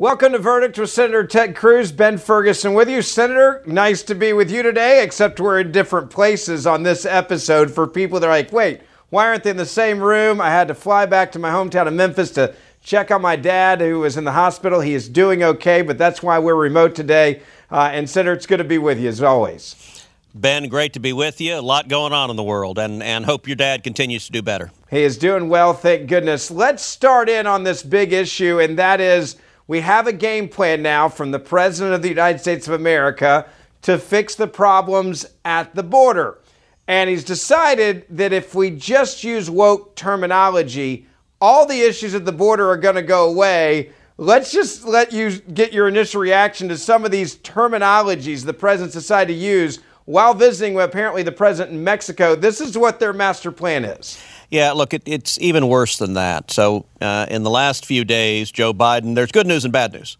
Welcome to Verdict with Senator Ted Cruz, Ben Ferguson with you. Senator, nice to be with you today, except we're in different places on this episode for people that are like, wait, why aren't they in the same room? I had to fly back to my hometown of Memphis to check on my dad who was in the hospital. He is doing okay, but that's why we're remote today. Uh, and Senator, it's good to be with you as always. Ben, great to be with you. A lot going on in the world, and, and hope your dad continues to do better. He is doing well, thank goodness. Let's start in on this big issue, and that is we have a game plan now from the President of the United States of America to fix the problems at the border. And he's decided that if we just use woke terminology, all the issues at the border are going to go away. Let's just let you get your initial reaction to some of these terminologies the president's decided to use while visiting apparently the president in Mexico. This is what their master plan is. Yeah, look, it, it's even worse than that. So, uh, in the last few days, Joe Biden, there's good news and bad news.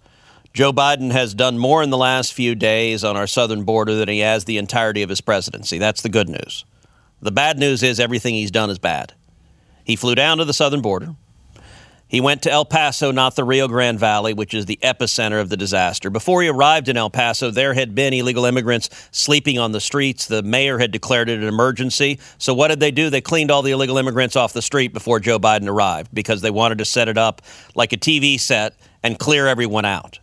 Joe Biden has done more in the last few days on our southern border than he has the entirety of his presidency. That's the good news. The bad news is everything he's done is bad. He flew down to the southern border. He went to El Paso, not the Rio Grande Valley, which is the epicenter of the disaster. Before he arrived in El Paso, there had been illegal immigrants sleeping on the streets. The mayor had declared it an emergency. So, what did they do? They cleaned all the illegal immigrants off the street before Joe Biden arrived because they wanted to set it up like a TV set and clear everyone out.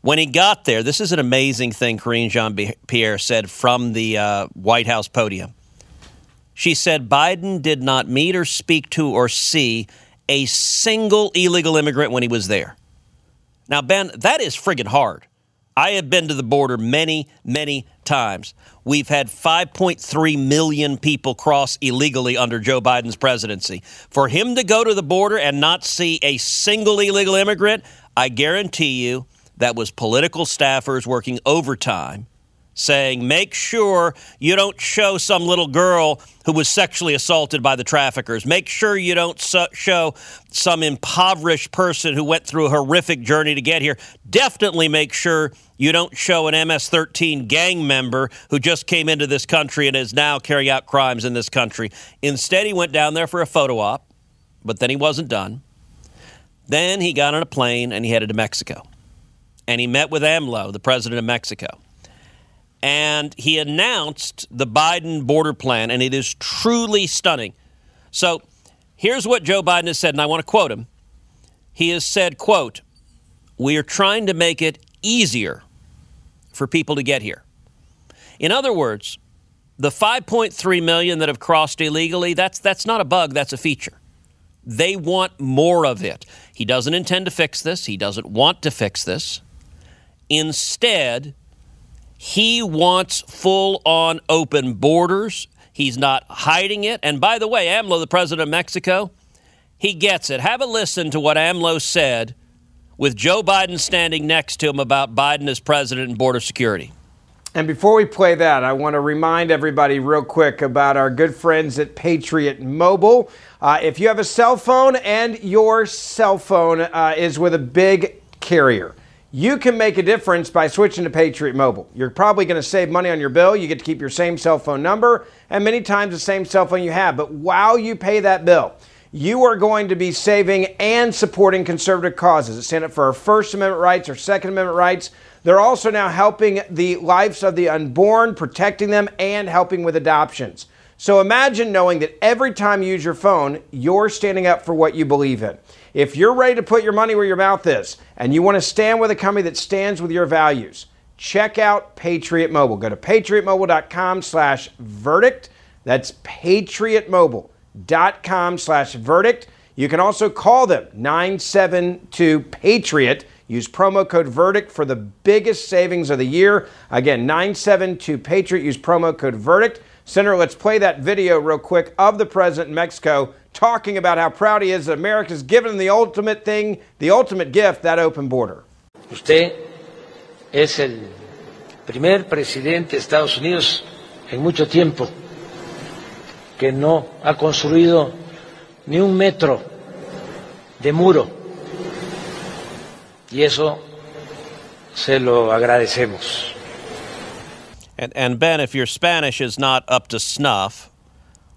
When he got there, this is an amazing thing Karine Jean Pierre said from the uh, White House podium. She said Biden did not meet or speak to or see a single illegal immigrant when he was there. Now, Ben, that is friggin' hard. I have been to the border many, many times. We've had 5.3 million people cross illegally under Joe Biden's presidency. For him to go to the border and not see a single illegal immigrant, I guarantee you that was political staffers working overtime saying, make sure you don't show some little girl who was sexually assaulted by the traffickers. Make sure you don't so- show some impoverished person who went through a horrific journey to get here. Definitely make sure you don't show an MS 13 gang member who just came into this country and is now carrying out crimes in this country. Instead, he went down there for a photo op, but then he wasn't done. Then he got on a plane and he headed to Mexico. And he met with AMLO, the president of Mexico and he announced the Biden border plan, and it is truly stunning. So here's what Joe Biden has said, and I want to quote him. He has said, quote, we are trying to make it easier for people to get here. In other words, the 5.3 million that have crossed illegally, that's, that's not a bug, that's a feature. They want more of it. He doesn't intend to fix this. He doesn't want to fix this. Instead, he wants full on open borders. He's not hiding it. And by the way, AMLO, the president of Mexico, he gets it. Have a listen to what AMLO said with Joe Biden standing next to him about Biden as president and border security. And before we play that, I want to remind everybody real quick about our good friends at Patriot Mobile. Uh, if you have a cell phone and your cell phone uh, is with a big carrier, you can make a difference by switching to Patriot Mobile. You're probably going to save money on your bill. You get to keep your same cell phone number and many times the same cell phone you have. But while you pay that bill, you are going to be saving and supporting conservative causes that stand up for our First Amendment rights, our Second Amendment rights. They're also now helping the lives of the unborn, protecting them, and helping with adoptions. So imagine knowing that every time you use your phone, you're standing up for what you believe in. If you're ready to put your money where your mouth is and you want to stand with a company that stands with your values, check out Patriot Mobile. Go to patriotmobile.com slash verdict. That's patriotmobile.com slash verdict. You can also call them 972 Patriot. Use promo code VERDICT for the biggest savings of the year. Again, 972 Patriot. Use promo code VERDICT. Senator, let's play that video real quick of the president in Mexico talking about how proud he is that America's given him the ultimate thing, the ultimate gift, that open border. Usted es el primer presidente de Estados Unidos en mucho tiempo que no ha construido ni un metro de muro. Y eso se lo agradecemos. And, and Ben, if your Spanish is not up to snuff,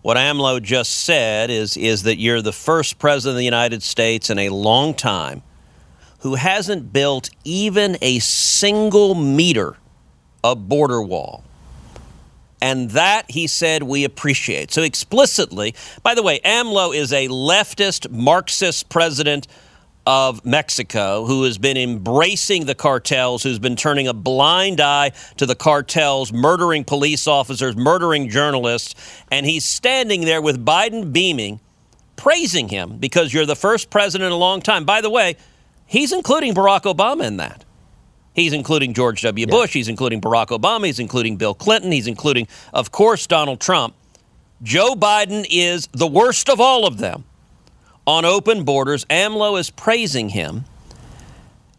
what AMLO just said is, is that you're the first president of the United States in a long time who hasn't built even a single meter of border wall. And that, he said, we appreciate. So explicitly, by the way, AMLO is a leftist Marxist president of Mexico who has been embracing the cartels, who's been turning a blind eye to the cartels, murdering police officers, murdering journalists. And he's standing there with Biden beaming, praising him because you're the first president in a long time. By the way, he's including Barack Obama in that. He's including George W. Bush. He's including Barack Obama. He's including Bill Clinton. He's including, of course, Donald Trump. Joe Biden is the worst of all of them on open borders. AMLO is praising him.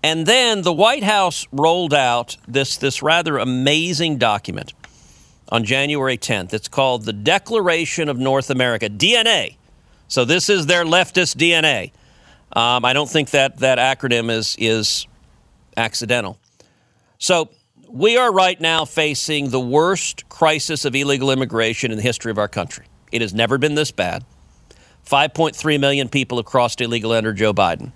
And then the White House rolled out this, this rather amazing document on January 10th. It's called the Declaration of North America, DNA. So this is their leftist DNA. Um, I don't think that that acronym is, is accidental. So we are right now facing the worst crisis of illegal immigration in the history of our country. It has never been this bad. 5.3 million people have crossed illegally under Joe Biden.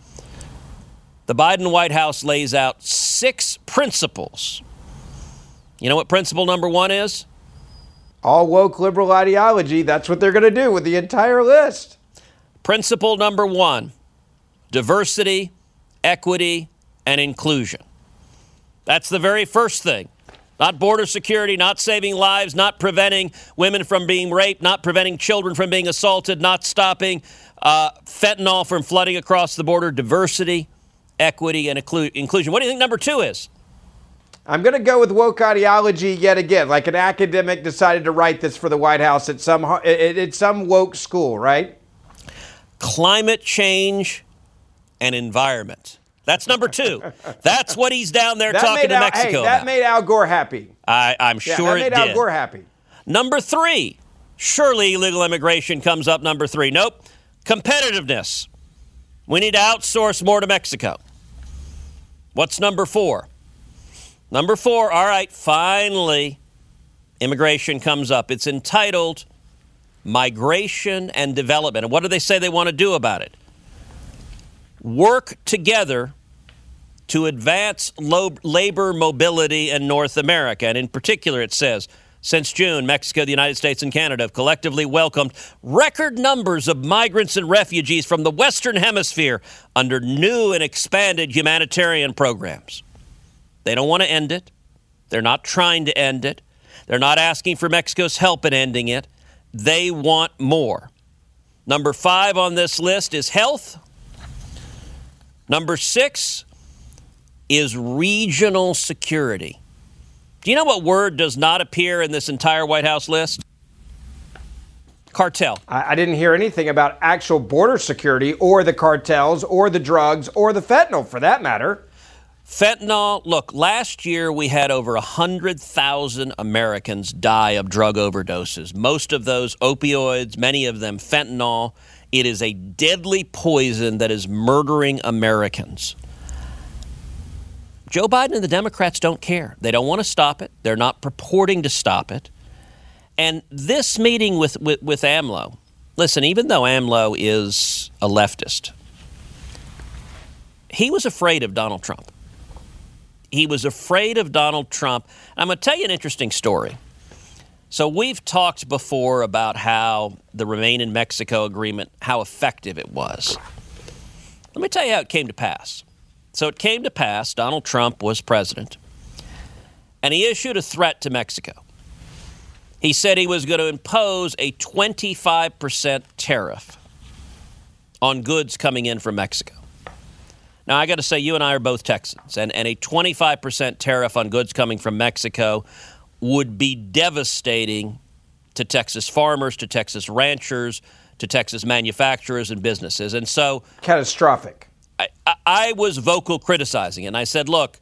The Biden White House lays out six principles. You know what principle number one is? All woke liberal ideology. That's what they're going to do with the entire list. Principle number one diversity, equity, and inclusion. That's the very first thing. Not border security, not saving lives, not preventing women from being raped, not preventing children from being assaulted, not stopping uh, fentanyl from flooding across the border. Diversity, equity, and inclusion. What do you think number two is? I'm going to go with woke ideology yet again. Like an academic decided to write this for the White House at some at some woke school, right? Climate change and environment. That's number two. That's what he's down there that talking to Al, Mexico hey, that about. made Al Gore happy. I, am yeah, sure that made it Al did. Gore happy. Number three, surely illegal immigration comes up number three. Nope. Competitiveness. We need to outsource more to Mexico. What's number four? Number four, all right, finally, immigration comes up. It's entitled Migration and Development. And what do they say they want to do about it? Work together to advance lo- labor mobility in North America. And in particular, it says, since June, Mexico, the United States, and Canada have collectively welcomed record numbers of migrants and refugees from the Western Hemisphere under new and expanded humanitarian programs. They don't want to end it. They're not trying to end it. They're not asking for Mexico's help in ending it. They want more. Number five on this list is health. Number six is regional security. Do you know what word does not appear in this entire White House list? Cartel. I, I, didn't hear anything about actual border security or the cartels or the drugs or the fentanyl for that matter. Fentanyl, look, last year we had over 100,000 Americans die of drug overdoses. Most of those opioids, many of them fentanyl. It is a deadly poison that is murdering Americans. Joe Biden and the Democrats don't care. They don't want to stop it. They're not purporting to stop it. And this meeting with, with, with AMLO, listen, even though AMLO is a leftist, he was afraid of Donald Trump. He was afraid of Donald Trump. I'm going to tell you an interesting story. So, we've talked before about how the Remain in Mexico agreement, how effective it was. Let me tell you how it came to pass. So it came to pass Donald Trump was president, and he issued a threat to Mexico. He said he was going to impose a 25% tariff on goods coming in from Mexico. Now, I got to say, you and I are both Texans, and, and a 25% tariff on goods coming from Mexico would be devastating to Texas farmers, to Texas ranchers, to Texas manufacturers and businesses. And so, catastrophic. I, I, was vocal criticizing it, and I said, look,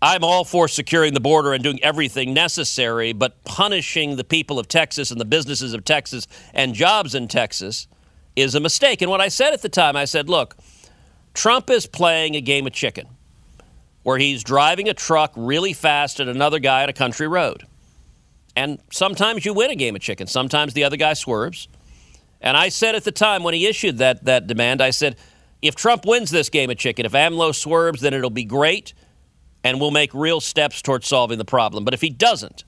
I'm all for securing the border and doing everything necessary, but punishing the people of Texas and the businesses of Texas and jobs in Texas is a mistake. And what I said at the time, I said, look, Trump is playing a game of chicken where he's driving a truck really fast at another guy at a country road. And sometimes you win a game of chicken, sometimes the other guy swerves. And I said at the time when he issued that, that demand, I said, if Trump wins this game of chicken, if AMLO swerves, then it'll be great and we'll make real steps towards solving the problem. But if he doesn't,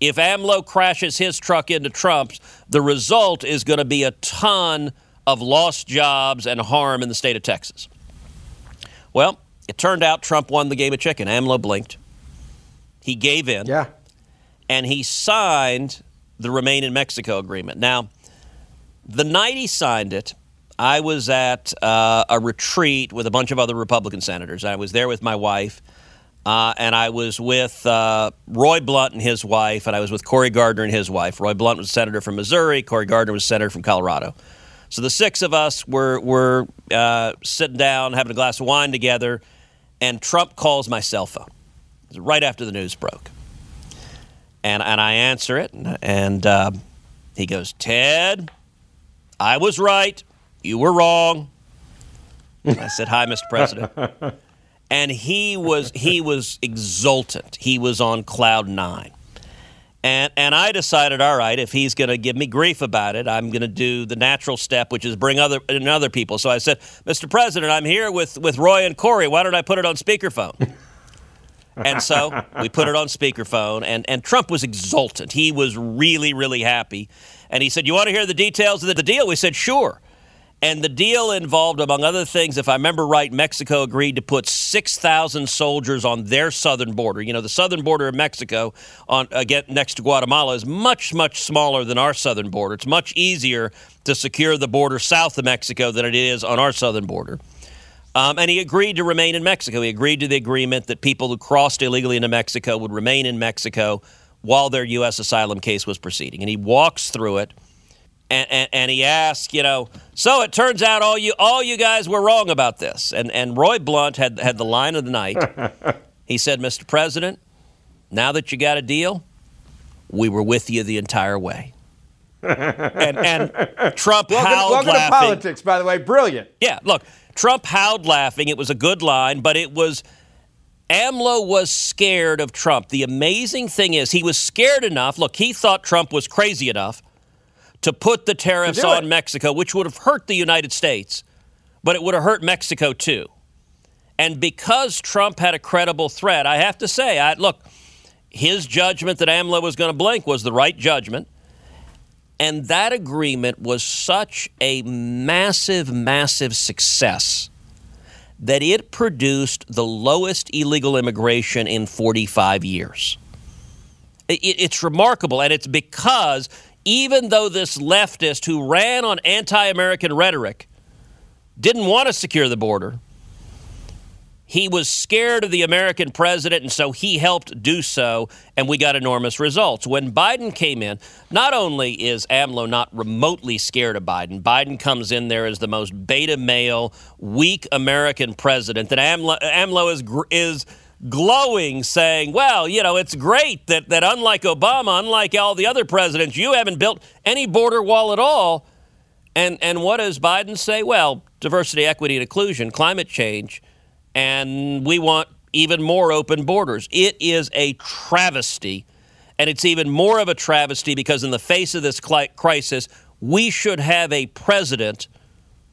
if AMLO crashes his truck into Trump's, the result is going to be a ton of lost jobs and harm in the state of Texas. Well, it turned out Trump won the game of chicken. AMLO blinked. He gave in. Yeah. And he signed the Remain in Mexico agreement. Now, the night he signed it, I was at uh, a retreat with a bunch of other Republican senators. I was there with my wife, uh, and I was with uh, Roy Blunt and his wife, and I was with Cory Gardner and his wife. Roy Blunt was senator from Missouri, Cory Gardner was senator from Colorado. So the six of us were, were uh, sitting down, having a glass of wine together, and Trump calls my cell phone right after the news broke. And, and I answer it, and, and uh, he goes, Ted, I was right. You were wrong. I said, Hi, Mr. President. and he was he was exultant. He was on cloud nine. And and I decided, all right, if he's going to give me grief about it, I'm going to do the natural step, which is bring other and other people. So I said, Mr. President, I'm here with with Roy and Cory. Why don't I put it on speakerphone? and so we put it on speakerphone, and and Trump was exultant. He was really really happy, and he said, "You want to hear the details of the deal?" We said, "Sure." And the deal involved, among other things, if I remember right, Mexico agreed to put 6,000 soldiers on their southern border. You know, the southern border of Mexico, on again next to Guatemala, is much, much smaller than our southern border. It's much easier to secure the border south of Mexico than it is on our southern border. Um, and he agreed to remain in Mexico. He agreed to the agreement that people who crossed illegally into Mexico would remain in Mexico while their U.S. asylum case was proceeding. And he walks through it and, and, and, he asked, you know, so it turns out all you all you guys were wrong about this. And and Roy Blunt had had the line of the night. he said, Mr. President, now that you got a deal, we were with you the entire way. and, and Trump welcome, howled welcome laughing. to politics, by the way, brilliant. Yeah, look, Trump howled laughing. It was a good line, but it was AMLO was scared of Trump. The amazing thing is, he was scared enough. Look, he thought Trump was crazy enough to put the tariffs on it. Mexico, which would have hurt the United States, but it would have hurt Mexico too. And because Trump had a credible threat, I have to say, I, look, his judgment that AMLO was going to blink was the right judgment. And that agreement was such a massive, massive success that it produced the lowest illegal immigration in 45 years. It, it's remarkable, and it's because even though this leftist who ran on anti American rhetoric didn't want to secure the border, he was scared of the American president, and so he helped do so, and we got enormous results. When Biden came in, not only is AMLO not remotely scared of Biden, Biden comes in there as the most beta male, weak American president, that AMLO, AMLO is, is glowing, saying, well, you know, it's great that, that unlike Obama, unlike all the other presidents, you haven't built any border wall at all. And, and what does Biden say? Well, diversity, equity, and inclusion, climate change, and we want even more open borders. It is a travesty. And it's even more of a travesty because, in the face of this crisis, we should have a president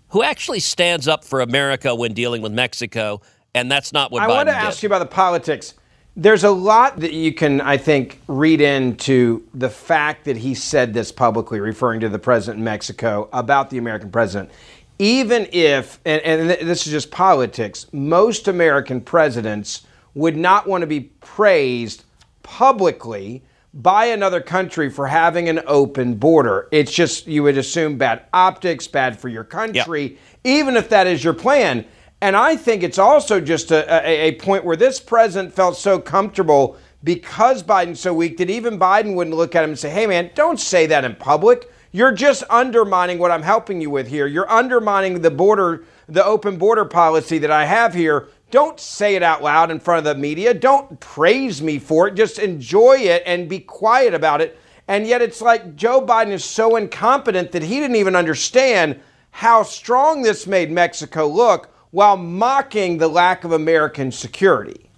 who actually stands up for America when dealing with Mexico and that's not what I Biden want to did. ask you about the politics. There's a lot that you can, I think, read into the fact that he said this publicly, referring to the president in Mexico about the American president. even if, and, and this is just politics, most American presidents would not want to be praised publicly by another country for having an open border. It's just, you would assume bad optics, bad for your country, yep. even if that is your plan. And I think it's also just a, a, a, point where this president felt so comfortable because Biden's so weak that even Biden wouldn't look at him and say, hey, man, don't say that in public. You're just undermining what I'm helping you with here. You're undermining the border, the open border policy that I have here. Don't say it out loud in front of the media. Don't praise me for it. Just enjoy it and be quiet about it. And yet it's like Joe Biden is so incompetent that he didn't even understand how strong this made Mexico look while mocking the lack of American security.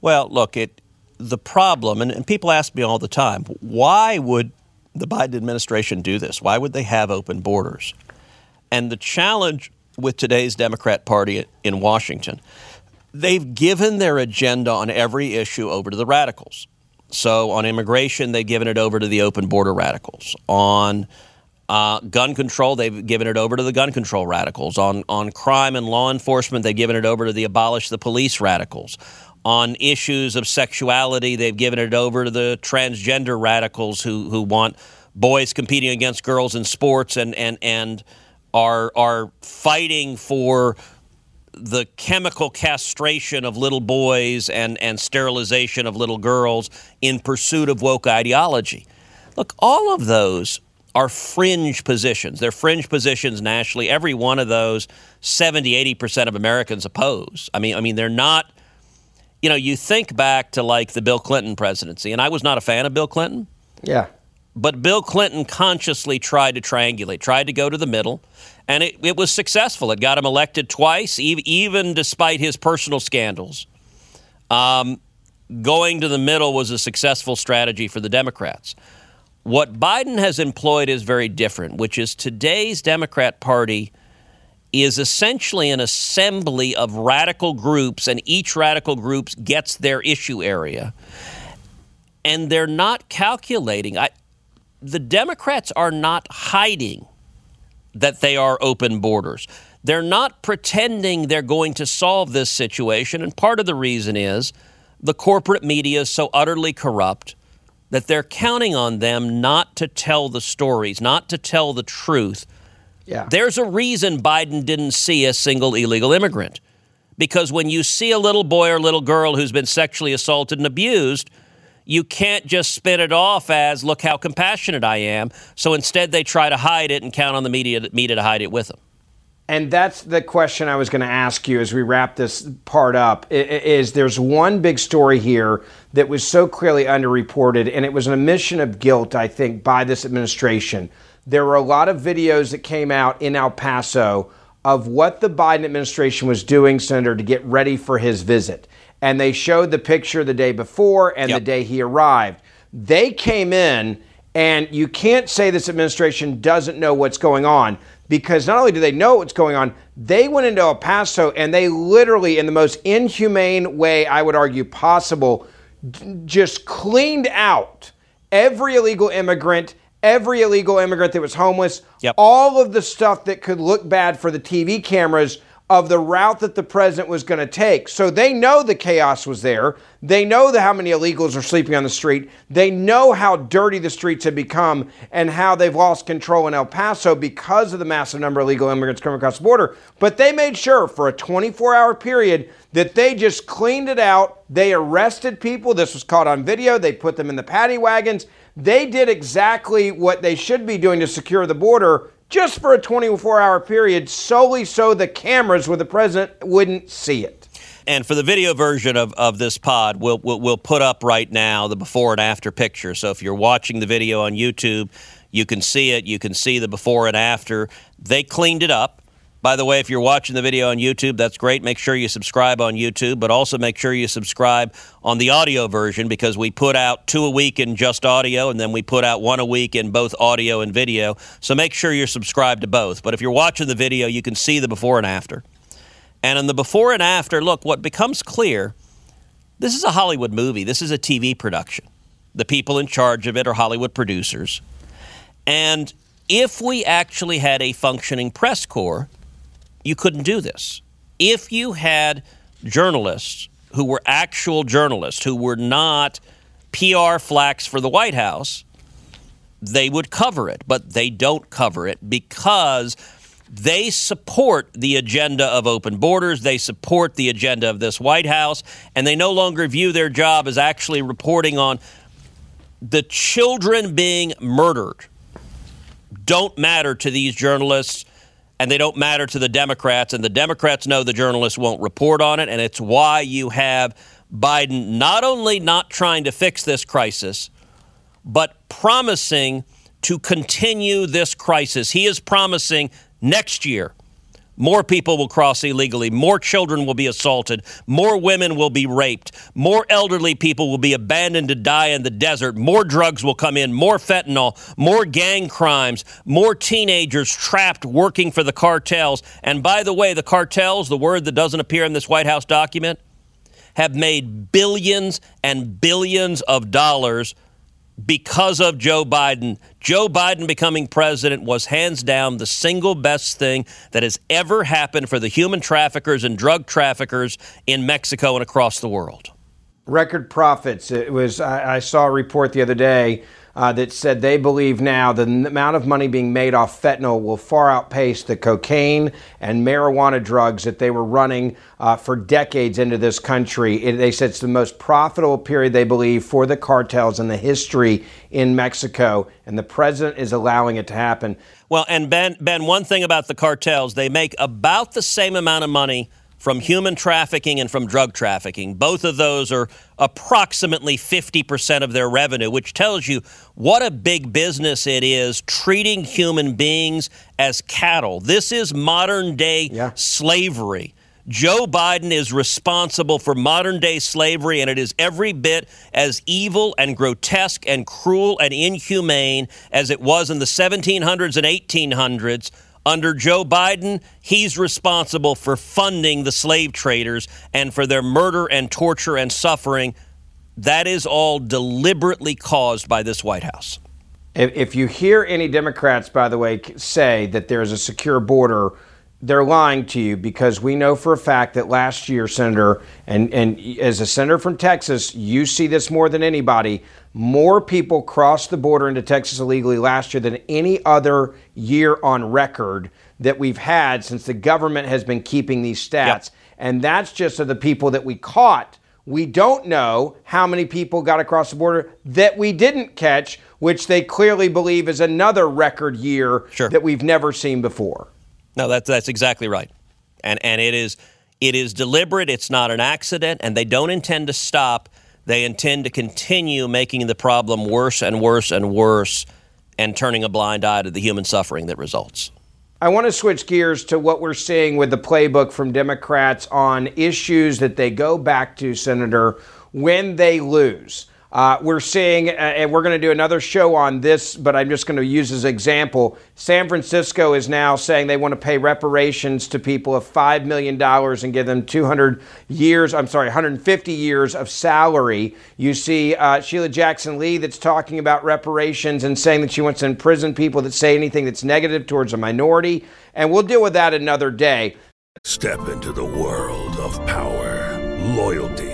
Well, look, it the problem, and, and people ask me all the time, why would the Biden administration do this? Why would they have open borders? And the challenge with today's Democrat Party in Washington, they've given their agenda on every issue over to the radicals. So on immigration, they've given it over to the open border radicals. On uh, gun control, they've given it over to the gun control radicals. On, on crime and law enforcement, they've given it over to the abolish the police radicals. On issues of sexuality, they've given it over to the transgender radicals who, who want boys competing against girls in sports and, and, and are, are fighting for the chemical castration of little boys and, and sterilization of little girls in pursuit of woke ideology. Look, all of those are fringe positions. They're fringe positions nationally. Every one of those, 70, 80% of Americans oppose. I mean, I mean, they're not, you know, you think back to like the Bill Clinton presidency, and I was not a fan of Bill Clinton. Yeah. But Bill Clinton consciously tried to triangulate, tried to go to the middle, and it, it was successful. It got him elected twice, even despite his personal scandals. Um, going to the middle was a successful strategy for the Democrats. What Biden has employed is very different, which is today's Democrat Party is essentially an assembly of radical groups, and each radical group gets their issue area. And they're not calculating. I, the Democrats are not hiding that they are open borders. They're not pretending they're going to solve this situation. And part of the reason is the corporate media is so utterly corrupt that they're counting on them not to tell the stories, not to tell the truth. Yeah. There's a reason Biden didn't see a single illegal immigrant. Because when you see a little boy or little girl who's been sexually assaulted and abused, you can't just spin it off as, look how compassionate I am. So instead, they try to hide it and count on the media, media to hide it with them. And that's the question I was going to ask you as we wrap this part up. Is there's one big story here that was so clearly underreported, and it was an admission of guilt, I think, by this administration. There were a lot of videos that came out in El Paso of what the Biden administration was doing, Senator, to get ready for his visit and they showed the picture the day before and yep. the day he arrived. They came in, and you can't say this administration doesn't know what's going on because not only do they know what's going on, they went into El Paso and they literally, in the most inhumane way I would argue possible, just cleaned out every illegal immigrant every illegal immigrant that was homeless, yep. all of the stuff that could look bad for the TV cameras of the route that the president was going to take. So they know the chaos was there. They know how many illegals are sleeping on the street. They know how dirty the streets have become and how they've lost control in El Paso because of the massive number of illegal immigrants coming across the border. But they made sure for a 24 hour period that they just cleaned it out. They arrested people. This was caught on video. They put them in the paddy wagons. They did exactly what they should be doing to secure the border just for a 24 hour period, solely so the cameras with the president wouldn't see it. And for the video version of, of this pod, we'll, we'll, we'll put up right now the before and after picture. So if you're watching the video on YouTube, you can see it. You can see the before and after. They cleaned it up. By the way, if you're watching the video on YouTube, that's great. Make sure you subscribe on YouTube, but also make sure you subscribe on the audio version because we put out two a week in just audio and then we put out one a week in both audio and video. So make sure you're subscribed to both. But if you're watching the video, you can see the before and after. And in the before and after, look, what becomes clear this is a Hollywood movie, this is a TV production. The people in charge of it are Hollywood producers. And if we actually had a functioning press corps, you couldn't do this. If you had journalists who were actual journalists, who were not PR flacks for the White House, they would cover it. But they don't cover it because they support the agenda of open borders. They support the agenda of this White House. And they no longer view their job as actually reporting on the children being murdered. Don't matter to these journalists and they don't matter to the Democrats. And the Democrats know the journalists won't report on it. And it's why you have Biden not only not trying to fix this crisis, but promising to continue this crisis. He is promising next year more people will cross illegally. More children will be assaulted. More women will be raped. More elderly people will be abandoned to die in the desert. More drugs will come in. More fentanyl. More gang crimes. More teenagers trapped working for the cartels. And by the way, the cartels, the word that doesn't appear in this White House document, have made billions and billions of dollars because of Joe Biden. Joe Biden becoming president was hands down the single best thing that has ever happened for the human traffickers and drug traffickers in Mexico and across the world. Record profits. It was. I, I saw a report the other day uh, that said they believe now the amount of money being made off fentanyl will far outpace the cocaine and marijuana drugs that they were running uh, for decades into this country. It, they said it's the most profitable period they believe for the cartels in the history in Mexico, and the president is allowing it to happen. Well, and Ben, Ben, one thing about the cartels, they make about the same amount of money from human trafficking and from drug trafficking. Both of those are approximately 50% of their revenue, which tells you what a big business it is treating human beings as cattle. This is modern day yeah. slavery. Joe Biden is responsible for modern day slavery, and it is every bit as evil and grotesque and cruel and inhumane as it was in the 1700s and 1800s under Joe Biden, he's responsible for funding the slave traders and for their murder and torture and suffering. That is all deliberately caused by this White House. If you hear any Democrats, by the way, say that there's a secure border, they're lying to you because we know for a fact that last year, Senator, and, and as a senator from Texas, you see this more than anybody. More people crossed the border into Texas illegally last year than any other year on record that we've had since the government has been keeping these stats. Yep. And that's just of the people that we caught. We don't know how many people got across the border that we didn't catch, which they clearly believe is another record year sure. that we've never seen before. No, that's that's exactly right. And and it is it is deliberate, it's not an accident, and they don't intend to stop. They intend to continue making the problem worse and worse and worse and turning a blind eye to the human suffering that results. I want to switch gears to what we're seeing with the playbook from Democrats on issues that they go back to, Senator, when they lose. Uh, we're seeing, uh, and we're going to do another show on this, but I'm just going to use as example. San Francisco is now saying they want to pay reparations to people of $5 million and give them 200 years, I'm sorry, 150 years of salary. You see uh, Sheila Jackson Lee that's talking about reparations and saying that she wants to imprison people that say anything that's negative towards a minority. And we'll deal with that another day. Step into the world of power, loyalty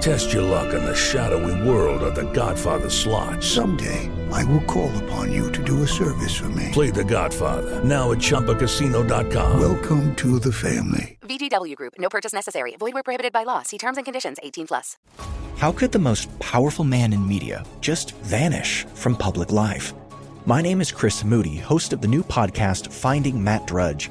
Test your luck in the shadowy world of The Godfather slot. Someday, I will call upon you to do a service for me. Play The Godfather, now at ChumbaCasino.com. Welcome to the family. VGW Group. No purchase necessary. Void where prohibited by law. See terms and conditions. 18 plus. How could the most powerful man in media just vanish from public life? My name is Chris Moody, host of the new podcast Finding Matt Drudge.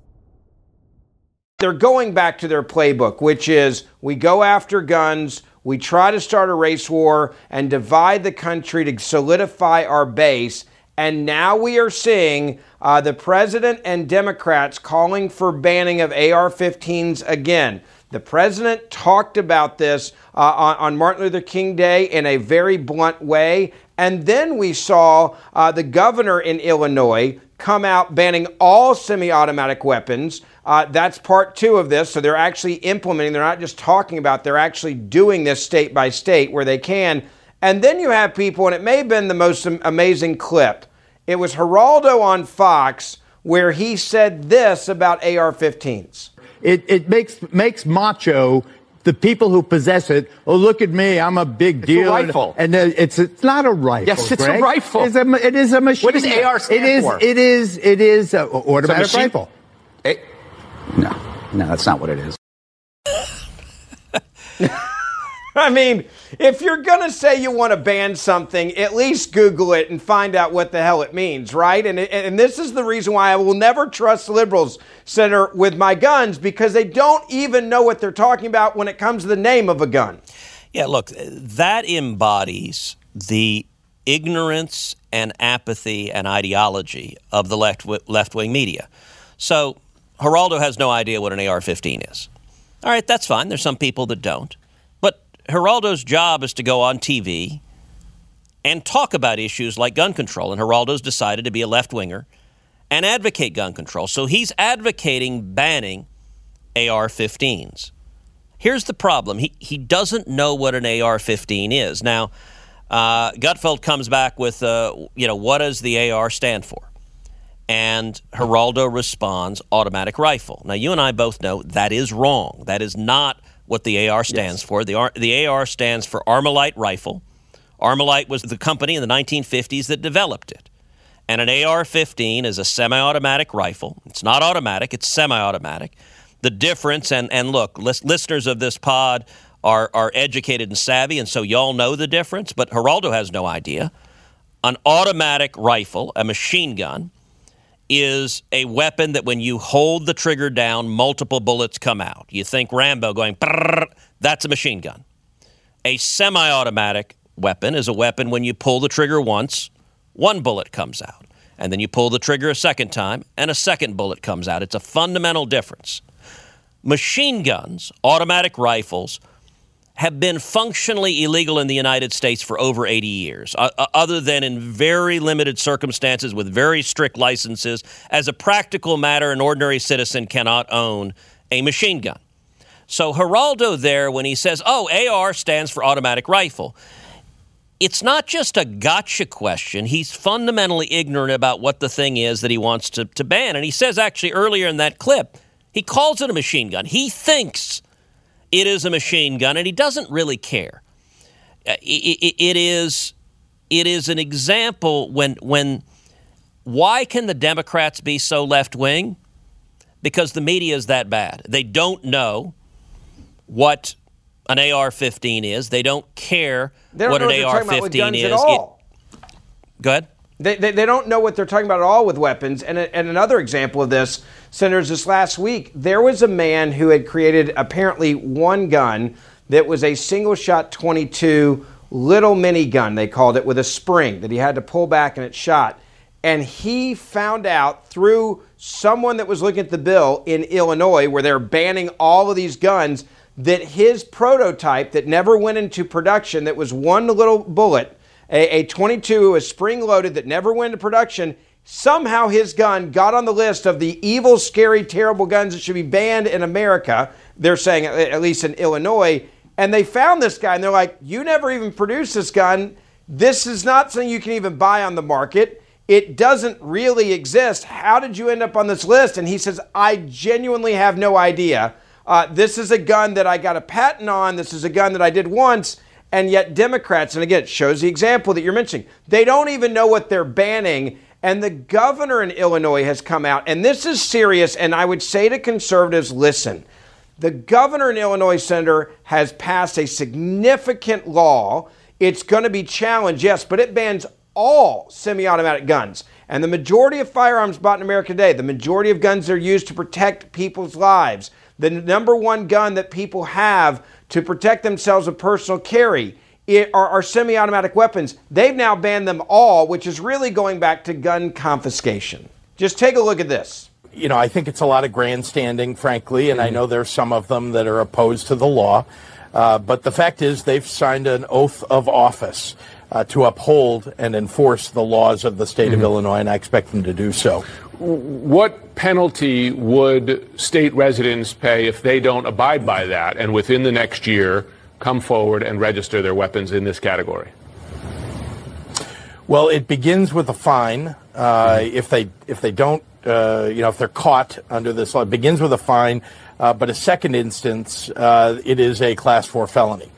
They're going back to their playbook, which is we go after guns, we try to start a race war and divide the country to solidify our base. And now we are seeing uh, the president and Democrats calling for banning of AR 15s again. The president talked about this uh, on, on, Martin Luther King Day in a very blunt way. And then we saw uh, the governor in Illinois come out banning all semi automatic weapons. Uh, that's part two of this. So they're actually implementing, they're not just talking about, they're actually doing this state by state where they can. And then you have people, and it may have been the most amazing clip. It was Geraldo on Fox where he said this about AR 15s. It, it makes, makes macho the people who possess it, oh, look at me, I'm a big it's deal. A rifle. And, and it's, it's not a rifle. Yes, it's Greg. a rifle. It's a, it is a machine. What does AR stand it is, for? It is, it is an automatic rifle. It, no, no, that's not what it is. I mean, if you're going to say you want to ban something, at least Google it and find out what the hell it means, right? And, and this is the reason why I will never trust liberals, Senator, with my guns because they don't even know what they're talking about when it comes to the name of a gun. Yeah, look, that embodies the ignorance and apathy and ideology of the left left wing media. So Geraldo has no idea what an AR 15 is. All right, that's fine. There's some people that don't. Geraldo's job is to go on TV and talk about issues like gun control. And Geraldo's decided to be a left winger and advocate gun control. So he's advocating banning AR 15s. Here's the problem he, he doesn't know what an AR 15 is. Now, uh, Gutfeld comes back with, uh, you know, what does the AR stand for? And Geraldo responds, automatic rifle. Now, you and I both know that is wrong. That is not what the AR stands yes. for. The, R, the AR stands for Armalite Rifle. Armalite was the company in the 1950s that developed it. And an AR 15 is a semi automatic rifle. It's not automatic, it's semi automatic. The difference, and, and look, lis- listeners of this pod are, are educated and savvy, and so y'all know the difference, but Geraldo has no idea. An automatic rifle, a machine gun, is a weapon that when you hold the trigger down, multiple bullets come out. You think Rambo going, that's a machine gun. A semi automatic weapon is a weapon when you pull the trigger once, one bullet comes out. And then you pull the trigger a second time, and a second bullet comes out. It's a fundamental difference. Machine guns, automatic rifles, have been functionally illegal in the United States for over 80 years, uh, other than in very limited circumstances with very strict licenses. As a practical matter, an ordinary citizen cannot own a machine gun. So Geraldo there, when he says, oh, AR stands for automatic rifle, it's not just a gotcha question. He's fundamentally ignorant about what the thing is that he wants to, to ban. And he says actually earlier in that clip, he calls it a machine gun. He thinks it is a machine gun, and he doesn't really care. Uh, it, it, it is it is an example when when why can the Democrats be so left wing? Because the media is that bad. They don't know what an AR-15 is. They don't care don't what an AR-15 is. It, go ahead. They, they, they, don't know what they're talking about at all with weapons. And, and another example of this, Senators, this last week, there was a man who had created apparently one gun that was a single shot 22 little mini gun, they called it, with a spring that he had to pull back and it shot. And he found out through someone that was looking at the bill in Illinois, where they're banning all of these guns, that his prototype that never went into production, that was one little bullet, a, a 22, was spring loaded that never went into production. Somehow his gun got on the list of the evil, scary, terrible guns that should be banned in America. They're saying, at least in Illinois. And they found this guy and they're like, You never even produced this gun. This is not something you can even buy on the market. it doesn't really exist. How did you end up on this list? And he says, I genuinely have no idea. Uh, this is a gun that I got a patent on. This is a gun that I did once. And yet, Democrats, and again, it shows the example that you're mentioning, they don't even know what they're banning. And the governor in Illinois has come out, and this is serious. And I would say to conservatives, listen, the governor in Illinois, Senator, has passed a significant law. It's going to be challenged, yes, but it bans all semi automatic guns. And the majority of firearms bought in America today, the majority of guns are used to protect people's lives. The number one gun that people have to protect themselves with personal carry are, are semi automatic weapons. They've now banned them all, which is really going back to gun confiscation. Just take a look at this. You know, I think it's a lot of grandstanding, frankly, and I know there's some of them that are opposed to the law. Uh, but the fact is, they've signed an oath of office uh, to uphold and enforce the laws of the state mm-hmm. of Illinois, and I expect them to do so. What penalty would state residents pay if they don't abide by that and within the next year come forward and register their weapons in this category? Well, it begins with a fine uh, if they if they don't uh, you know if they're caught under this law. It begins with a fine, uh, but a second instance, uh, it is a class four felony.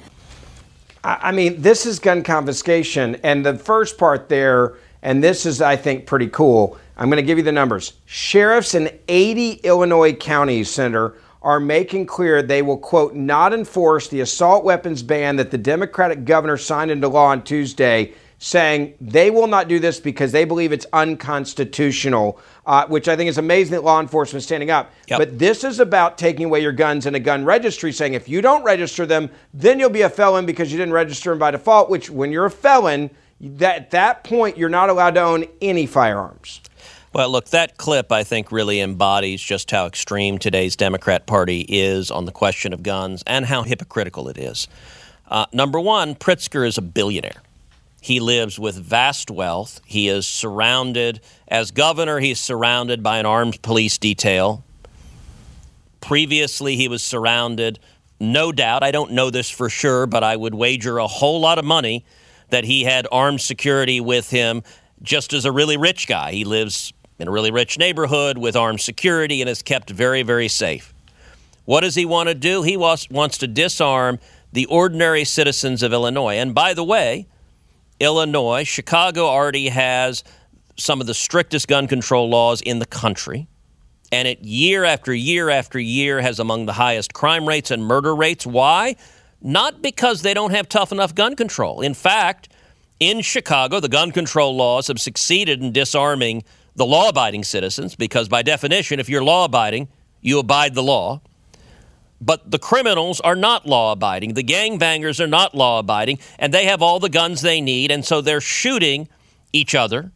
I mean, this is gun confiscation. And the first part there, and this is, I think, pretty cool. I'm going to give you the numbers. Sheriffs in 80 Illinois counties, Senator, are making clear they will, quote, not enforce the assault weapons ban that the Democratic governor signed into law on Tuesday saying they will not do this because they believe it's unconstitutional, uh, which I think is amazing that law enforcement is standing up. Yep. But this is about taking away your guns in a gun registry, saying if you don't register them, then you'll be a felon because you didn't register them by default, which when you're a felon, that, at that point, you're not allowed to own any firearms. Well, look, that clip I think really embodies just how extreme today's Democrat Party is on the question of guns and how hypocritical it is. Uh, number one, Pritzker is a billionaire. He lives with vast wealth. He is surrounded, as governor, he's surrounded by an armed police detail. Previously, he was surrounded, no doubt, I don't know this for sure, but I would wager a whole lot of money that he had armed security with him just as a really rich guy. He lives in a really rich neighborhood with armed security and is kept very, very safe. What does he want to do? He wants, wants to disarm the ordinary citizens of Illinois. And by the way, Illinois. Chicago already has some of the strictest gun control laws in the country. And it year after year after year has among the highest crime rates and murder rates. Why? Not because they don't have tough enough gun control. In fact, in Chicago, the gun control laws have succeeded in disarming the law abiding citizens because, by definition, if you're law abiding, you abide the law. But the criminals are not law abiding. The gangbangers are not law abiding, and they have all the guns they need. And so they're shooting each other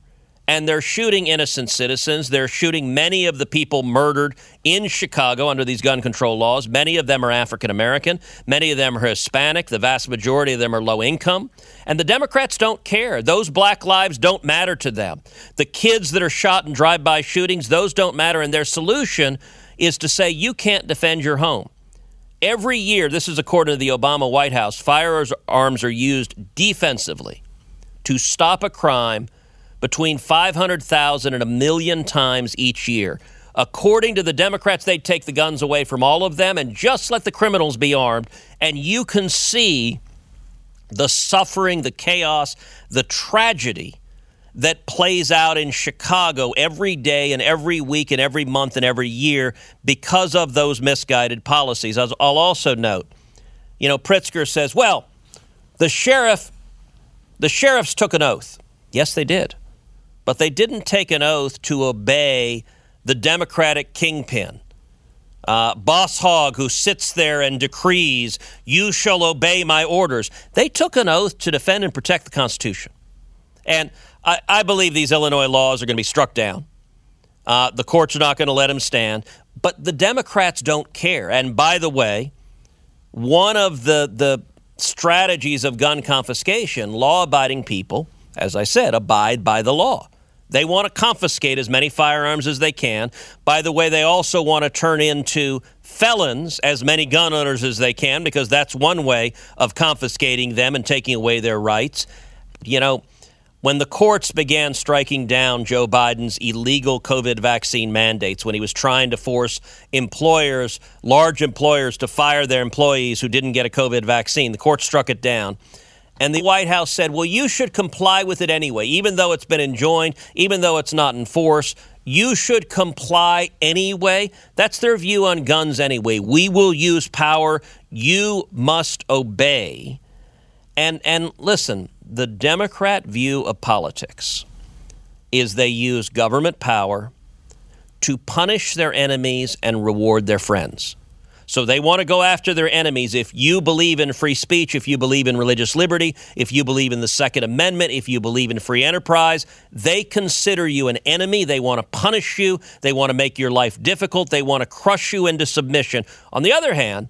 and they're shooting innocent citizens. They're shooting many of the people murdered in Chicago under these gun control laws. Many of them are African American. Many of them are Hispanic. The vast majority of them are low income. And the Democrats don't care. Those black lives don't matter to them. The kids that are shot in drive by shootings, those don't matter. And their solution is to say, you can't defend your home. Every year, this is according to the Obama White House, firearms are used defensively to stop a crime between 500,000 and a million times each year. According to the Democrats, they'd take the guns away from all of them and just let the criminals be armed. And you can see the suffering, the chaos, the tragedy that plays out in Chicago every day and every week and every month and every year because of those misguided policies. I'll also note, you know, Pritzker says, well, the sheriff, the sheriffs took an oath. Yes, they did. But they didn't take an oath to obey the Democratic kingpin. Uh, Boss Hogg, who sits there and decrees, you shall obey my orders. They took an oath to defend and protect the Constitution. And I, I believe these Illinois laws are going to be struck down. Uh, the courts are not going to let them stand. But the Democrats don't care. And by the way, one of the, the strategies of gun confiscation, law abiding people, as I said, abide by the law. They want to confiscate as many firearms as they can. By the way, they also want to turn into felons as many gun owners as they can because that's one way of confiscating them and taking away their rights. You know, when the courts began striking down Joe Biden's illegal COVID vaccine mandates, when he was trying to force employers, large employers, to fire their employees who didn't get a COVID vaccine, the court struck it down. And the White House said, well, you should comply with it anyway, even though it's been enjoined, even though it's not in force. You should comply anyway. That's their view on guns anyway. We will use power. You must obey. And, and listen, the Democrat view of politics is they use government power to punish their enemies and reward their friends. So they want to go after their enemies. If you believe in free speech, if you believe in religious liberty, if you believe in the Second Amendment, if you believe in free enterprise, they consider you an enemy. They want to punish you. They want to make your life difficult. They want to crush you into submission. On the other hand,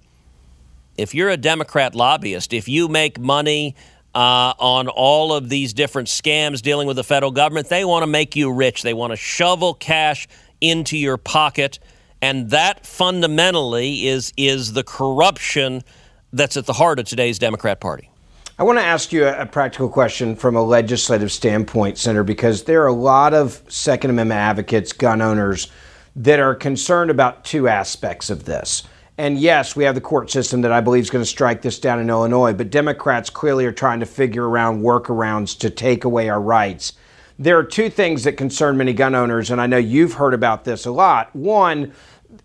if you're a Democrat lobbyist, if you make money uh, on all of these different scams dealing with the federal government, they want to make you rich. They want to shovel cash into your pocket and that fundamentally is is the corruption that's at the heart of today's Democrat Party. I want to ask you a, practical question from a legislative standpoint, Senator, because there are a lot of Second Amendment advocates, gun owners, that are concerned about two aspects of this. And yes, we have the court system that I believe is going to strike this down in Illinois, but Democrats clearly are trying to figure around workarounds to take away our rights. There are two things that concern many gun owners, and I know you've heard about this a lot. One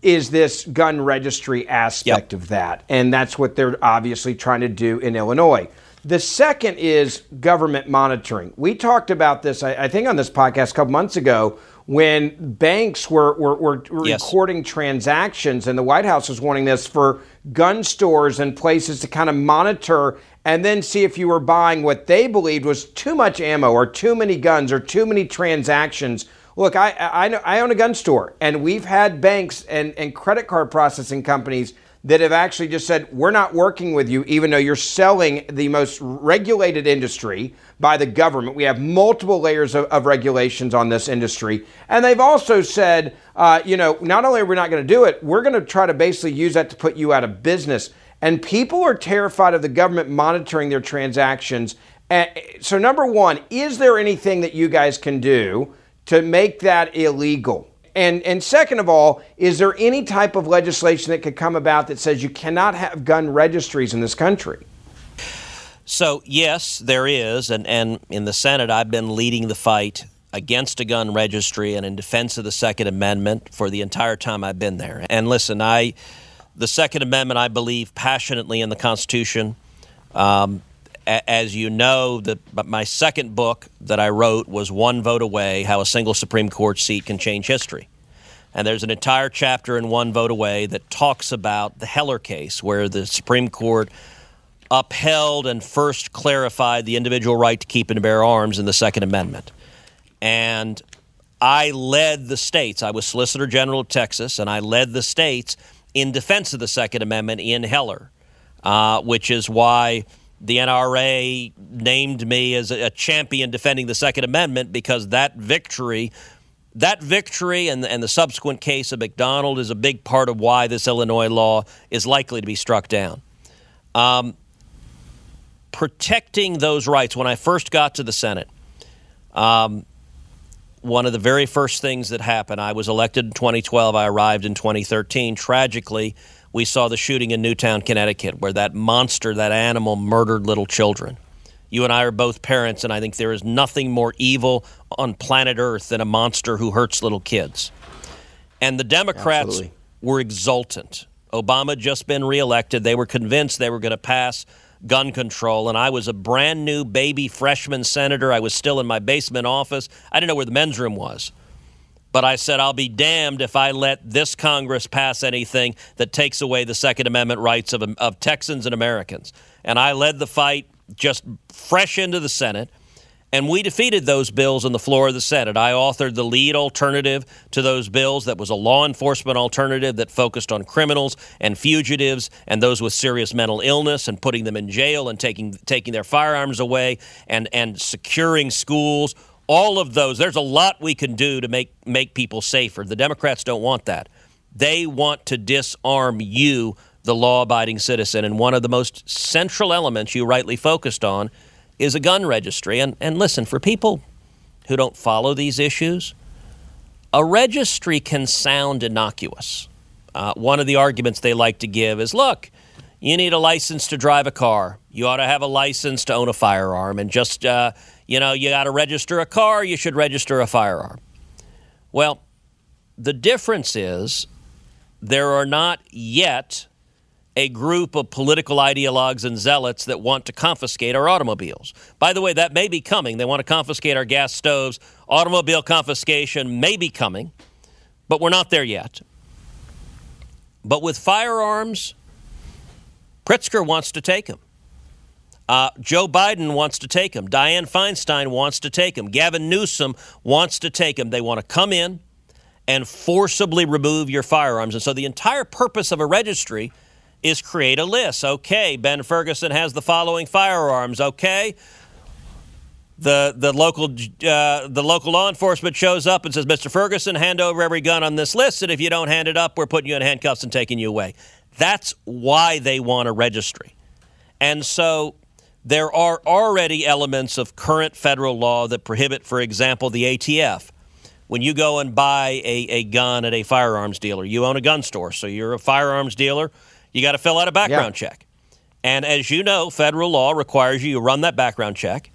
is this gun registry aspect yep. of that, and that's what they're obviously trying to do in Illinois. The second is government monitoring. We talked about this, I, I think, on this podcast a couple months ago when banks were, were, were yes. recording transactions, and the White House was wanting this for gun stores and places to kind of monitor and then see if you were buying what they believed was too much ammo or too many guns or too many transactions. Look, I, I, I own a gun store, and we've had banks and, and credit card processing companies that have actually just said, we're not working with you, even though you're selling the most regulated industry by the government. We have multiple layers of, of regulations on this industry. And they've also said, uh, you know, not only are we not going to do it, we're going to try to basically use that to put you out of business. And people are terrified of the government monitoring their transactions. so, number one, is there anything that you guys can do to make that illegal? And, and second of all, is there any type of legislation that could come about that says you cannot have gun registries in this country? So, yes, there is. And, and in the Senate, I've been leading the fight against a gun registry and in defense of the Second Amendment for the entire time I've been there. And listen, I the Second Amendment, I believe passionately in the Constitution. Um, a- as you know, the, my second book that I wrote was One Vote Away How a Single Supreme Court Seat Can Change History. And there's an entire chapter in One Vote Away that talks about the Heller case, where the Supreme Court upheld and first clarified the individual right to keep and bear arms in the Second Amendment. And I led the states. I was Solicitor General of Texas, and I led the states in defense of the Second Amendment in Heller, uh, which is why the NRA named me as a champion defending the Second Amendment because that victory. That victory and, and the subsequent case of McDonald is a big part of why this Illinois law is likely to be struck down. Um, protecting those rights, when I first got to the Senate, um, one of the very first things that happened. I was elected in 2012. I arrived in 2013. Tragically, we saw the shooting in Newtown, Connecticut, where that monster, that animal, murdered little children. You and I are both parents, and I think there is nothing more evil on planet Earth than a monster who hurts little kids. And the Democrats Absolutely. were exultant. Obama had just been reelected. They were convinced they were going to pass gun control. And I was a brand new baby freshman senator. I was still in my basement office. I didn't know where the men's room was. But I said, I'll be damned if I let this Congress pass anything that takes away the Second Amendment rights of, of Texans and Americans. And I led the fight just fresh into the Senate. And we defeated those bills on the floor of the Senate. I authored the lead alternative to those bills that was a law enforcement alternative that focused on criminals and fugitives and those with serious mental illness and putting them in jail and taking taking their firearms away and and securing schools. All of those. There's a lot we can do to make make people safer. The Democrats don't want that. They want to disarm you, the law-abiding citizen. And one of the most central elements you rightly focused on is a gun registry. And, and listen, for people who don't follow these issues, a registry can sound innocuous. Uh, one of the arguments they like to give is look, you need a license to drive a car. You ought to have a license to own a firearm. And just, uh, you know, you got to register a car, you should register a firearm. Well, the difference is there are not yet a group of political ideologues and zealots that want to confiscate our automobiles. By the way, that may be coming. They want to confiscate our gas stoves. Automobile confiscation may be coming, but we're not there yet. But with firearms, Pritzker wants to take them. Uh, Joe Biden wants to take them. Dianne Feinstein wants to take them. Gavin Newsom wants to take them. They want to come in and forcibly remove your firearms. And so the entire purpose of a registry is create a list. Okay, Ben Ferguson has the following firearms. Okay, the the local uh, the local law enforcement shows up and says, "Mr. Ferguson, hand over every gun on this list, and if you don't hand it up, we're putting you in handcuffs and taking you away." That's why they want a registry, and so. There are already elements of current federal law that prohibit, for example, the ATF when you go and buy a, a gun at a firearms dealer, you own a gun store, so you're a firearms dealer, you got to fill out a background yeah. check. And as you know, federal law requires you to run that background check.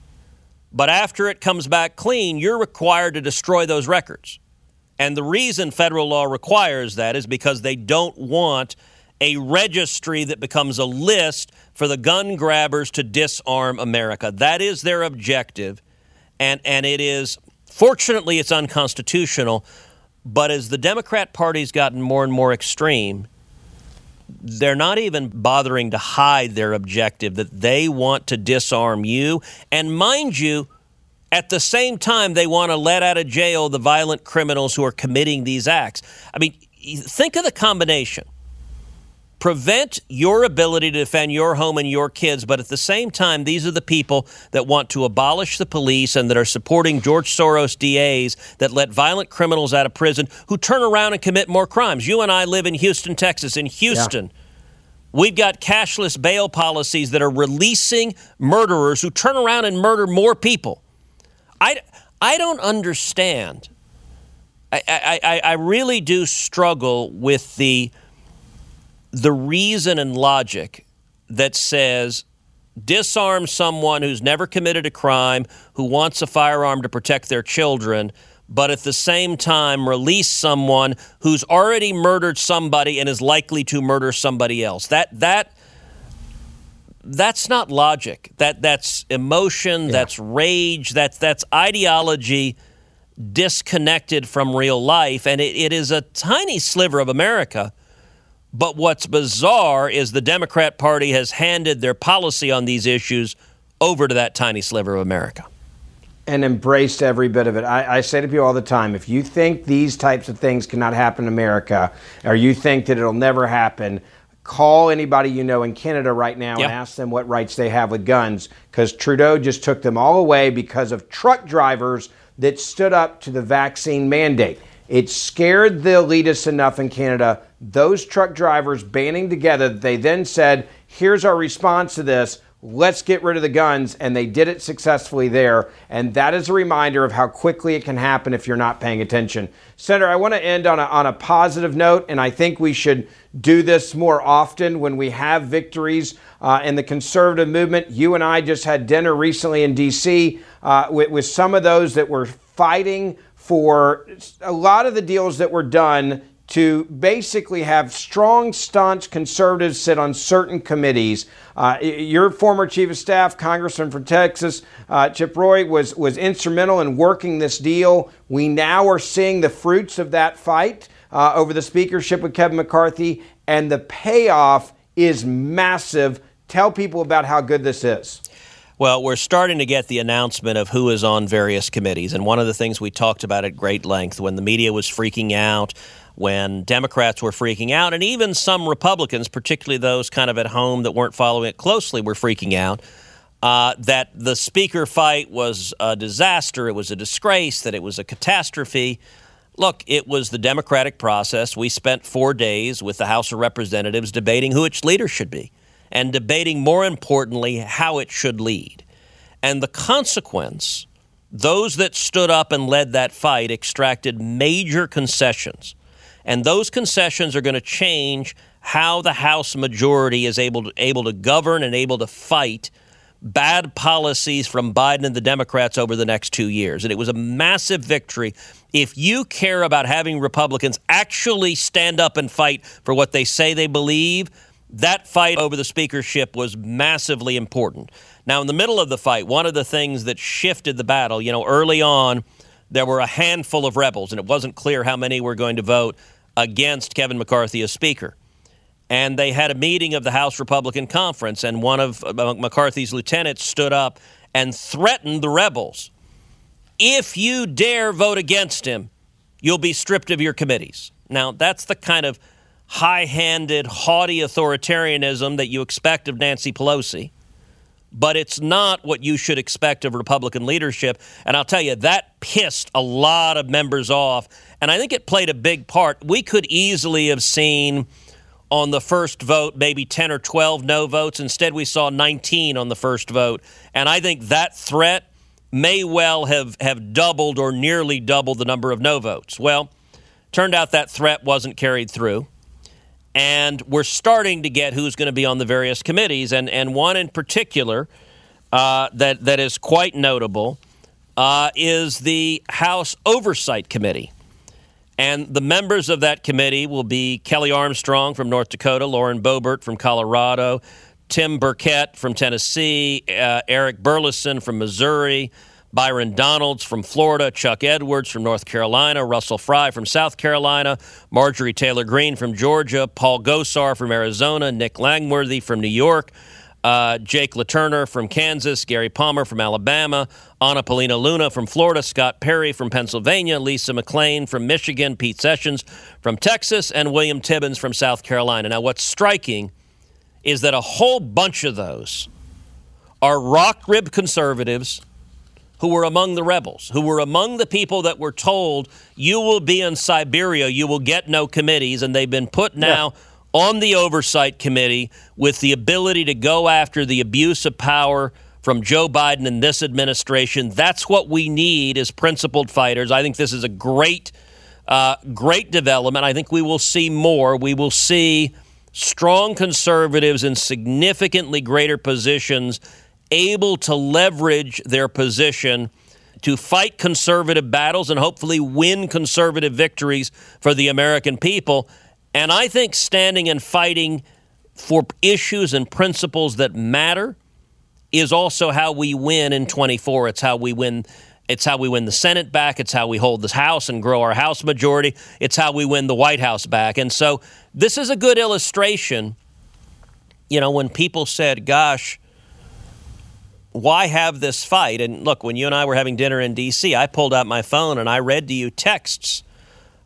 But after it comes back clean, you're required to destroy those records. And the reason federal law requires that is because they don't want a registry that becomes a list for the gun grabbers to disarm America. That is their objective. And, and it is, fortunately, it's unconstitutional. But as the Democrat Party's gotten more and more extreme, they're not even bothering to hide their objective that they want to disarm you. And mind you, at the same time, they want to let out of jail the violent criminals who are committing these acts. I mean, think of the combination prevent your ability to defend your home and your kids, but at the same time, these are the people that want to abolish the police and that are supporting George Soros DAs that let violent criminals out of prison who turn around and commit more crimes. You and I live in Houston, Texas. In Houston, yeah. We've got cashless bail policies that are releasing murderers who turn around and murder more people. I, I don't understand. I, I, I really do struggle with the the reason and logic that says disarm someone who's never committed a crime, who wants a firearm to protect their children, but at the same time release someone who's already murdered somebody and is likely to murder somebody else. That that that's not logic. That that's emotion, yeah. that's rage, that's that's ideology disconnected from real life and it, it is a tiny sliver of America but what's bizarre is the Democrat Party has handed their policy on these issues over to that tiny sliver of America. And embraced every bit of it. I, I, say to people all the time if you think these types of things cannot happen in America, or you think that it'll never happen, call anybody you know in Canada right now yep. and ask them what rights they have with guns, because Trudeau just took them all away because of truck drivers that stood up to the vaccine mandate. It scared the elitists enough in Canada, those truck drivers banding together, they then said, here's our response to this. Let's get rid of the guns. And they did it successfully there. And that is a reminder of how quickly it can happen if you're not paying attention. Senator, I want to end on a, on a positive note, and I think we should do this more often when we have victories uh, in the conservative movement. You and I just had dinner recently in D.C. Uh, with, with some of those that were fighting for a lot of the deals that were done to basically have strong, staunch conservatives sit on certain committees. Uh, your former chief of staff, Congressman from Texas, uh, Chip Roy, was, was instrumental in working this deal. We now are seeing the fruits of that fight uh, over the speakership with Kevin McCarthy, and the payoff is massive. Tell people about how good this is. Well, we're starting to get the announcement of who is on various committees. And one of the things we talked about at great length when the media was freaking out, when Democrats were freaking out, and even some Republicans, particularly those kind of at home that weren't following it closely, were freaking out. Uh, that the speaker fight was a disaster, it was a disgrace, that it was a catastrophe. Look, it was the democratic process. We spent four days with the House of Representatives debating who its leader should be and debating, more importantly, how it should lead. And the consequence, those that stood up and led that fight extracted major concessions. And those concessions are going to change how the House majority is able to, able to govern and able to fight bad policies from Biden and the Democrats over the next two years. And it was a massive victory. If you care about having Republicans actually stand up and fight for what they say they believe, that fight over the speakership was massively important. Now, in the middle of the fight, one of the things that shifted the battle, you know, early on, there were a handful of rebels, and it wasn't clear how many were going to vote against Kevin McCarthy as Speaker and they had a meeting of the House Republican Conference, and one of McCarthy's lieutenants stood up and threatened the rebels. If you dare vote against him, you'll be stripped of your committees. Now, that's the kind of high handed, haughty authoritarianism that you expect of Nancy Pelosi. But it's not what you should expect of Republican leadership. And I'll tell you, that pissed a lot of members off. And I think it played a big part. We could easily have seen on the first vote, maybe 10 or 12 no votes. Instead, we saw 19 on the first vote. And I think that threat may well have, have doubled or nearly doubled the number of no votes. Well, turned out that threat wasn't carried through. And we're starting to get who's going to be on the various committees. And, and one in particular uh, that, that is quite notable uh, is the House Oversight Committee. And the members of that committee will be Kelly Armstrong from North Dakota, Lauren Boebert from Colorado, Tim Burchett from Tennessee, uh, Eric Burlison from Missouri, Byron Donalds from Florida, Chuck Edwards from North Carolina, Russell Fry from South Carolina, Marjorie Taylor Greene from Georgia, Paul Gosar from Arizona, Nick Langworthy from New York, uh, Jake LaTurner from Kansas, Gary Palmer from Alabama, Anna Paulina Luna from Florida, Scott Perry from Pennsylvania, Lisa McClain from Michigan, Pete Sessions from Texas, and William Timmons from South Carolina. Now, what's striking is that a whole bunch of those are rock rib conservatives who were among the rebels, who were among the people that were told, you will be in Siberia, you will get no committees, and they've been put now. Yeah on the oversight committee with the ability to go after the abuse of power from Joe Biden and this administration. That's what we need as principled fighters. I think this is a great, uh, great development. I think we will see more. We will see strong conservatives in significantly greater positions able to leverage their position to fight conservative battles and hopefully win conservative victories for the American people. And I think standing and fighting for issues and principles that matter is also how we win in 24. It's how we win. It's how we win the Senate back. It's how we hold the House and grow our House majority. It's how we win the White House back. And so this is a good illustration. You know, when people said, gosh, why have this fight? And look, when you and I were having dinner in D.C., I pulled out my phone and I read to you texts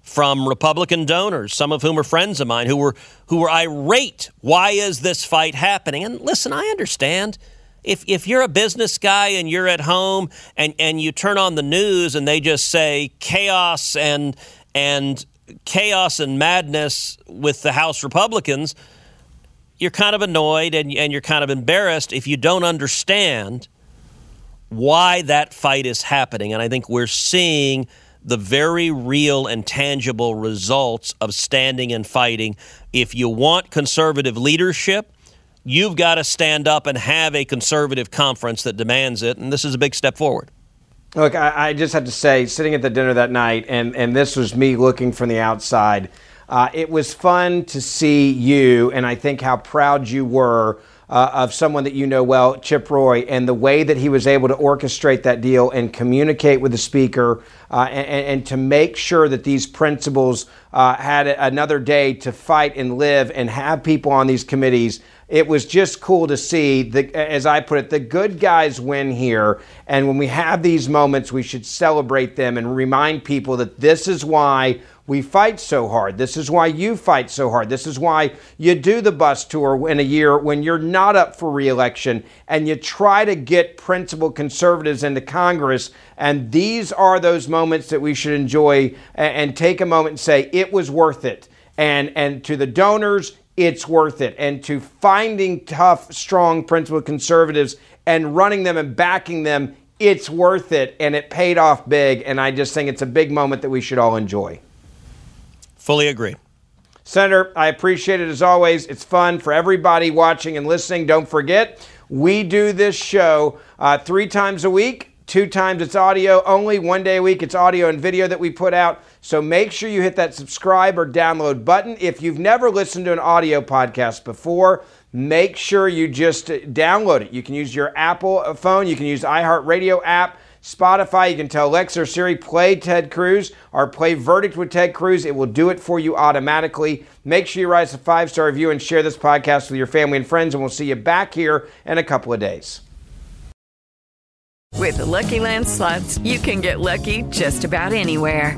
from Republican donors, some of whom are friends of mine, who were who were irate. Why is this fight happening? And listen, I understand. If if you're a business guy and you're at home and, and you turn on the news and they just say chaos and and chaos and madness with the House Republicans, you're kind of annoyed and, and you're kind of embarrassed if you don't understand why that fight is happening. And I think we're seeing the very real and tangible results of standing and fighting. If you want conservative leadership, you've got to stand up and have a conservative conference that demands it. And this is a big step forward. Look, I, I just have to say, sitting at the dinner that night, and, and this was me looking from the outside, uh, it was fun to see you, and I think how proud you were uh, of someone that you know well, Chip Roy, and the way that he was able to orchestrate that deal and communicate with the speaker uh, and, and, to make sure that these principles uh, had another day to fight and live and have people on these committees. It was just cool to see, the, as I put it, the good guys win here. And when we have these moments, we should celebrate them and remind people that this is why we fight so hard. This is why you fight so hard. This is why you do the bus tour in a year when you're not up for reelection and you try to get principled conservatives into Congress. And these are those moments that we should enjoy and, take a moment and say, it was worth it. And, and to the donors, it's worth it. And to finding tough, strong, principled conservatives and running them and backing them, it's worth it. And it paid off big. And I just think it's a big moment that we should all enjoy. Fully agree. Senator, I appreciate it as always. It's fun for everybody watching and listening. Don't forget, we do this show uh, three times a week. Two times it's audio only. One day a week it's audio and video that we put out. So make sure you hit that subscribe or download button. If you've never listened to an audio podcast before, make sure you just download it. You can use your Apple phone, you can use iHeartRadio app. Spotify, you can tell Alexa or Siri, play Ted Cruz or play Verdict with Ted Cruz. It will do it for you automatically. Make sure you write us a five star review and share this podcast with your family and friends, and we'll see you back here in a couple of days. With the Lucky Land slots, you can get lucky just about anywhere.